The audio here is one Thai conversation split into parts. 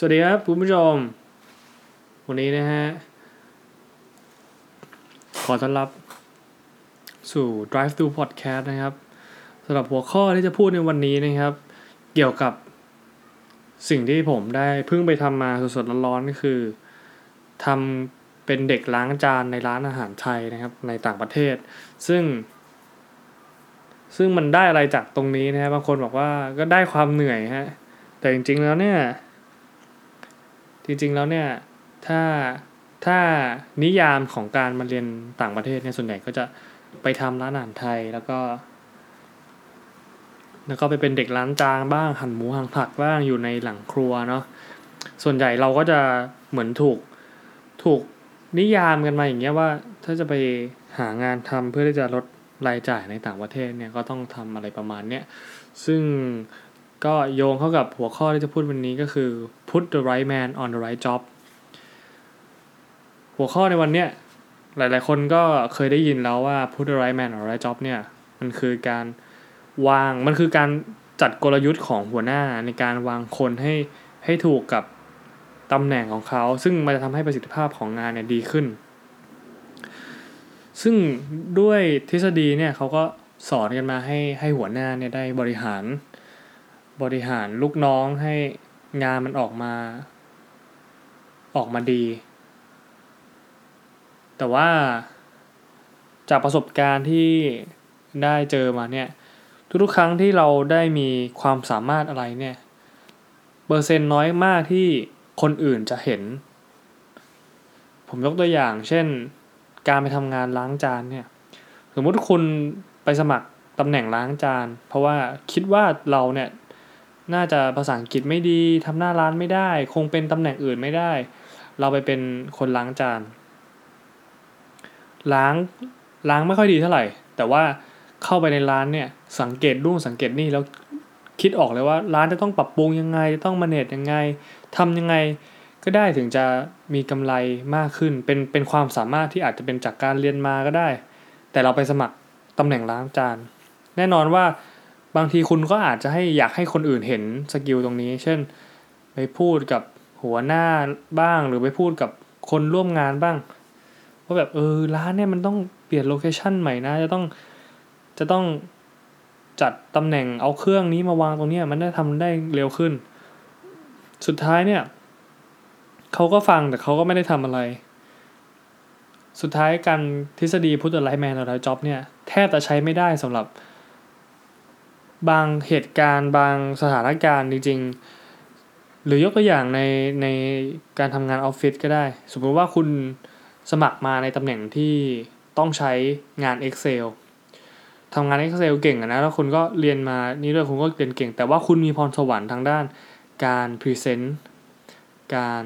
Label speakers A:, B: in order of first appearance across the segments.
A: สวัสดีครับคุณผู้ชม วันนี้นะฮะ ขอต้อนรับสู่ Drive Thru Podcast นะครับสำหรับหัวข้อที่จะพูดในวันนี้นะครับ เกี่ยวกับสิ่งที่ผมได้เพิ่งไปทำมาสดๆร้อนๆก็คือทำเป็นเด็กล้างจานในร้านอาหารไทยนะครับ ในต่างประเทศ ซึ่ง ซึ่งมันได้อะไรจากตรงนี้นะฮะบางคนบอกว่าก็ได้ความเหนื่อยฮะแต่จริงๆแล้วเนี่ย จริงๆแล้วเนี่ยถ้าถ้านิยามของการมาเรียนต่างประเทศเนี่ยส่วนใหญ่ก็จะไปทำร้านอาหารไทยแล้วก็ แล้วก็ไปเป็นเด็กร้านจางบ้างหั่นหมูหั่นผักบ้างอยู่ในหลังครัวเนาะส่วนใหญ่เราก็จะเหมือนถูกถูกนิยามกันมาอย่างเงี้ยว่า ถ้าจะไปหางานทำเพื่อที่จะลดรายจ่ายในต่างประเทศเนี่ยก็ต้องทำอะไรประมาณเนี้ยซึ่ง ก็โยงเข้ากับหัวข้อที่จะพูดวันนี้ก็คือ put the right man on the right job หัวข้อในวันเนี้ยหลาย ๆ คนก็เคยได้ยินแล้วว่า put the right man on the right job เนี่ยมันคือการวางมันคือการจัดกลยุทธ์ของหัวหน้าในการวางคนให้ให้ถูกกับตำแหน่งของเขา ซึ่งมันจะทำให้ประสิทธิภาพของงานเนี่ยดีขึ้น ซึ่งด้วยทฤษฎีเนี่ยเขาก็สอนกันมาให้ให้หัวหน้าเนี่ยได้บริหาร บริหารลูกน้องให้งานมันออกมา ออกมาดี แต่ว่าจากประสบการณ์ที่ได้เจอมาเนี่ย ทุกๆครั้งที่เราได้มีความสามารถอะไรเนี่ย เปอร์เซ็นต์น้อยมากที่คนอื่นจะเห็น ผมยกตัวอย่าง เช่น การไปทำงานล้างจานเนี่ย สมมติคุณไปสมัครตำแหน่งล้างจาน เพราะว่าคิดว่าเราเนี่ย น่าจะภาษาอังกฤษไม่ดีทำหน้าร้านไม่ได้ คงเป็นตำแหน่งอื่นไม่ได้ เราไปเป็นคนล้างจาน ล้างล้างไม่ค่อยดีเท่าไหร่ แต่ว่าเข้าไปในร้านเนี่ยสังเกตดูสังเกตนี่แล้วคิดออกเลยว่าร้านจะต้องปรับปรุงยังไงจะต้องมาเนตยังไงทำยังไงก็ได้ถึงจะมีกำไรมากขึ้น เป็นเป็นความสามารถที่อาจจะเป็นจากการเรียนมาก็ได้ แต่เราไปสมัครตำแหน่งล้างจาน แน่นอนว่า บางทีคุณก็อาจจะให้อยากให้คนอื่นเห็น skill ตรงนี้ เช่น ไปพูดกับหัวหน้าบ้างหรือไปพูดกับคนร่วมงานบ้างว่าแบบเออร้านเนี่ยมันต้องเปลี่ยน location ใหม่นะจะต้องจะต้องจัดตำแหน่งเอาเครื่องนี้มาวางตรงนี้มันได้ทำได้เร็วขึ้น สุดท้ายเนี่ยเขาก็ฟังแต่เขาก็ไม่ได้ทำอะไร สุดท้ายการทฤษฎีพุทธไลแมนอะไรจ็อบเนี่ยแทบจะใช้ไม่ได้สำหรับ บางเหตุการณ์บางสถานการณ์จริง ๆ หรือยกตัวอย่างในในการทำงานออฟฟิศก็ได้ สมมติว่าคุณสมัครมาในตำแหน่งที่ต้องใช้งาน Excel ทำงาน Excel เก่งนะแล้วคุณก็เรียนมานี่ด้วยคุณก็เรียนเก่ง แต่ว่าคุณมีพรสวรรค์ทางด้านการ present การ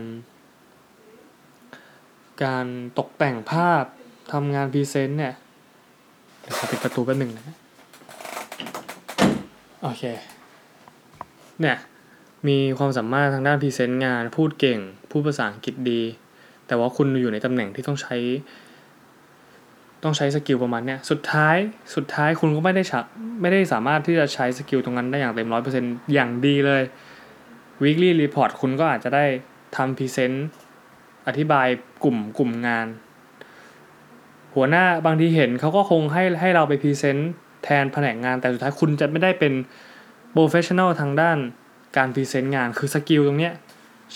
A: การตกแต่งภาพทำงาน present เนี่ยเดี๋ยวขอปิดประตูแป๊บหนึ่งนะ โอเค เนี่ย มีความสามารถทางด้าน present งาน พูดเก่ง พูดภาษาอังกฤษดี แต่ว่าคุณอยู่ในตำแหน่งที่ต้องใช้ ต้องใช้ skill ประมาณเนี้ย สุดท้าย สุดท้ายคุณก็ไม่ได้ชัไม่ได้สามารถที่จะใช้ skill ตรงนั้นได้อย่างเต็มร้อยเปอร์เซ็นอย่างดีเลย weekly report คุณก็อาจจะได้ทำ present อธิบายกลุ่มกลุ่มงาน หัวหน้าบางทีเห็นเขาก็คงให้ให้เราไป present แทนแผนกงานแต่สุดท้ายคุณจะไม่ได้เป็น professional ทางด้านการ present งานคือ skill ตรงเนี้ย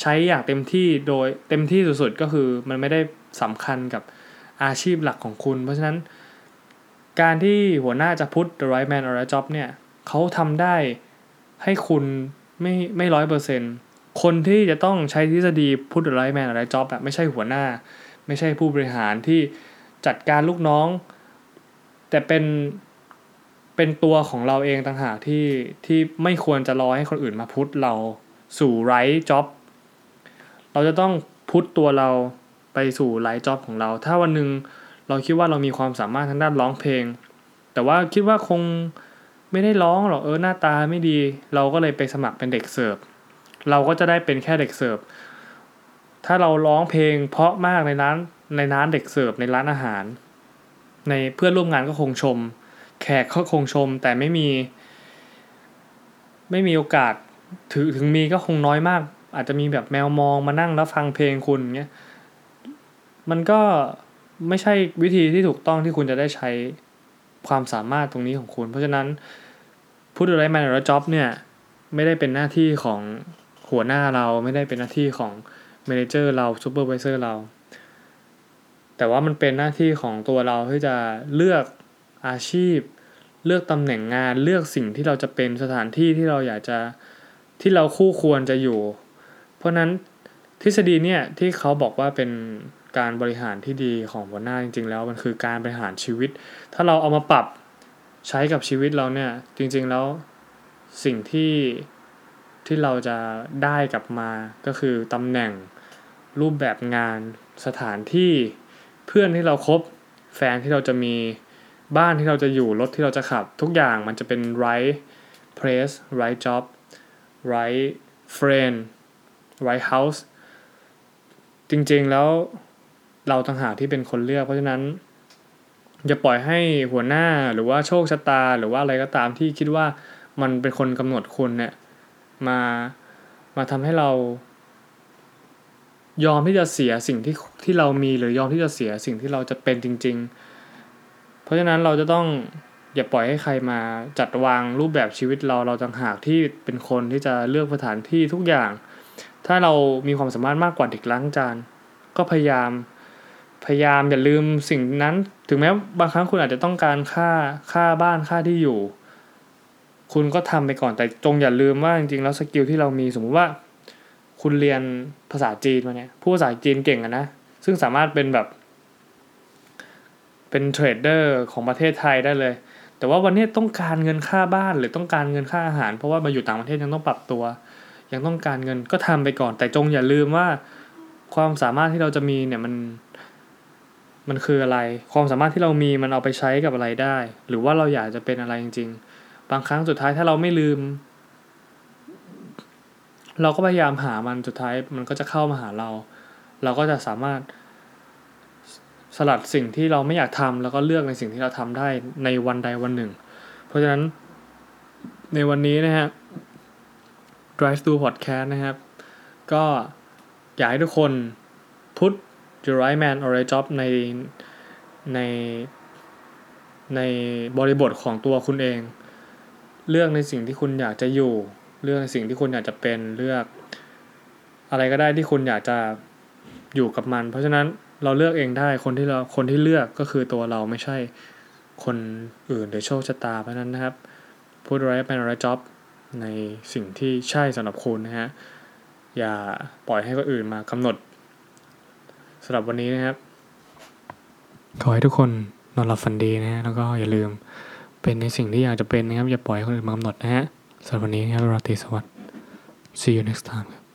A: ใช้อย่างเต็มที่โดยเต็มที่สุดๆก็คือมันไม่ได้สำคัญกับอาชีพหลักของคุณ เพราะฉะนั้นการที่หัวหน้าจะพุท the right man or right job เนี่ยเขาทำได้ให้คุณไม่ไม่ร้อยเปอร์เซ็นต์คนที่จะต้องใช้ทฤษฎีพุท the right man or right job แบบไม่ใช่หัวหน้า ไม่ใช่ผู้บริหารที่จัดการลูกน้อง แต่เป็น เป็นตัวของเราเองต่างหากที่ที่ไม่ควรจะรอให้คนอื่นมาพุทเราสู่ไรจ็อบเราจะต้องพุทตัวเราไปสู่ไรจ็อบของเรา ถ้าวันหนึ่งเราคิดว่าเรามีความสามารถทางด้านร้องเพลง แต่ว่าคิดว่าคงไม่ได้ร้องหรอกเออหน้าตาไม่ดี เราก็เลยไปสมัครเป็นเด็กเสิร์ฟเราก็จะได้เป็นแค่เด็กเสิร์ฟถ้าเราร้องเพลง เพราะมากในร้านในร้านเด็กเสิร์ฟในร้านอาหาร ในเพื่อนร่วมงานก็คงชม แขกก็คงชม แต่ไม่มี ไม่มีโอกาสถึงถึงมีก็คงน้อยมาก อาจจะมีแบบแมวมองมานั่งแล้วฟังเพลงคุณเงี้ยมันก็ไม่ใช่วิธีที่ถูกต้องที่คุณจะได้ใช้ความสามารถตรงนี้ของคุณ เพราะฉะนั้นผู้ดูแลแมาในรือจ็อบเนี่ยไม่ได้เป็นหน้าที่ของหัวหน้าเราไม่ได้เป็นหน้าที่ของเมนเจอร์เราซูเปอร์วิเซอร์เรา แต่ว่ามันเป็นหน้าที่ของตัวเราที่จะเลือก อาชีพ เลือกตำแหน่งงานเลือกสิ่งที่เราจะเป็นสถานที่ที่เราอยากจะที่เราคู่ควรจะอยู่ เพราะนั้นทฤษฎีเนี่ยที่เขาบอกว่าเป็นการบริหารที่ดีของหัวหน้าจริง ๆ แล้วมันคือการบริหารชีวิต ถ้าเราเอามาปรับใช้กับชีวิตเราเนี่ยจริง ๆ แล้วสิ่งที่ที่เราจะได้กลับมาก็คือตำแหน่งรูปแบบงานสถานที่เพื่อนที่เราครบแฟนที่เราจะมี บ้านที่เราจะอยู่รถที่เราจะขับ ทุกอย่างมันจะเป็น right place right job right friend right house จริงๆแล้วเราต่างหากที่เป็นคนเลือก เพราะฉะนั้นอย่าปล่อยให้หัวหน้าหรือว่าโชคชะตา หรือว่าอะไรก็ตามที่คิดว่ามันเป็นคนกำหนดคุณเนี่ยมามาทำให้เรายอมที่จะเสียสิ่งที่ที่เรามีหรือยอมที่จะเสียสิ่งที่เราจะเป็นจริง ๆ เพราะฉะนั้นเราจะต้องอย่าปล่อยให้ใครมาจัดวางรูปแบบชีวิตเราเราต่างหากที่เป็นคนที่จะเลือกสถานที่ทุกอย่าง ถ้าเรามีความสามารถมากกว่าเด็กล้างจานก็พยายามพยายามอย่าลืมสิ่งนั้น ถึงแม้บางครั้งคุณอาจจะต้องการค่าค่าบ้านค่าที่อยู่ คุณก็ทำไปก่อนแต่จงอย่าลืมว่าจริงๆแล้ว skill ที่เรามีสมมุติว่า คุณเรียนภาษาจีนมาเนี่ยพูดภาษาจีนเก่งอะนะซึ่งสามารถเป็นแบบ เป็น trader ของประเทศไทยได้เลย แต่ว่าวันนี้ต้องการเงินค่าบ้านหรือต้องการเงินค่าอาหาร เพราะว่ามาอยู่ต่างประเทศยังต้องปรับตัว ยังต้องการเงินก็ทำไปก่อน แต่จงอย่าลืมว่าความสามารถที่เราจะมีเนี่ยมันมันคืออะไร ความสามารถที่เรามีมันเอาไปใช้กับอะไรได้ หรือว่าเราอยากจะเป็นอะไรจริง ๆ บางครั้งสุดท้ายถ้าเราไม่ลืม เราก็พยายามหามันสุดท้ายมันก็จะเข้ามาหาเรา เราก็จะสามารถ สลัดสิ่งที่เราไม่อยากทำแล้วก็เลือกในสิ่งที่เราทำได้ในวันใดวันหนึ่ง เพราะฉะนั้นในวันนี้นะฮะ Drive Thru Podcast นะครับ ก็อยากให้ทุกคน put your right man or right job ในในในบริบทของตัวคุณเอง เลือกในสิ่งที่คุณอยากจะอยู่ เลือกในสิ่งที่คุณอยากจะเป็นเลือก อะไรก็ได้ที่คุณอยากจะอยู่กับมัน เพราะฉะนั้น เราเลือกเองได้คนที่เราคนที่เลือกก็คือตัวเราไม่ใช่คนอื่นหรือโชคชะตาเพราะนั้นนะครับ put right man or right job ในสิ่งที่ใช่สำหรับคุณนะฮะอย่าปล่อยให้คนอื่นมากำหนดสำหรับวันนี้นะครับ ขอให้ทุกคนนอนหลับฝันดีนะฮะแล้วก็อย่าลืมเป็นในสิ่งที่อยากจะเป็นนะครับ อย่าปล่อยให้คนอื่นมากำหนดนะฮะสำหรับวันนี้นะครับราตรีสวัสดิ์ see you next time ครับ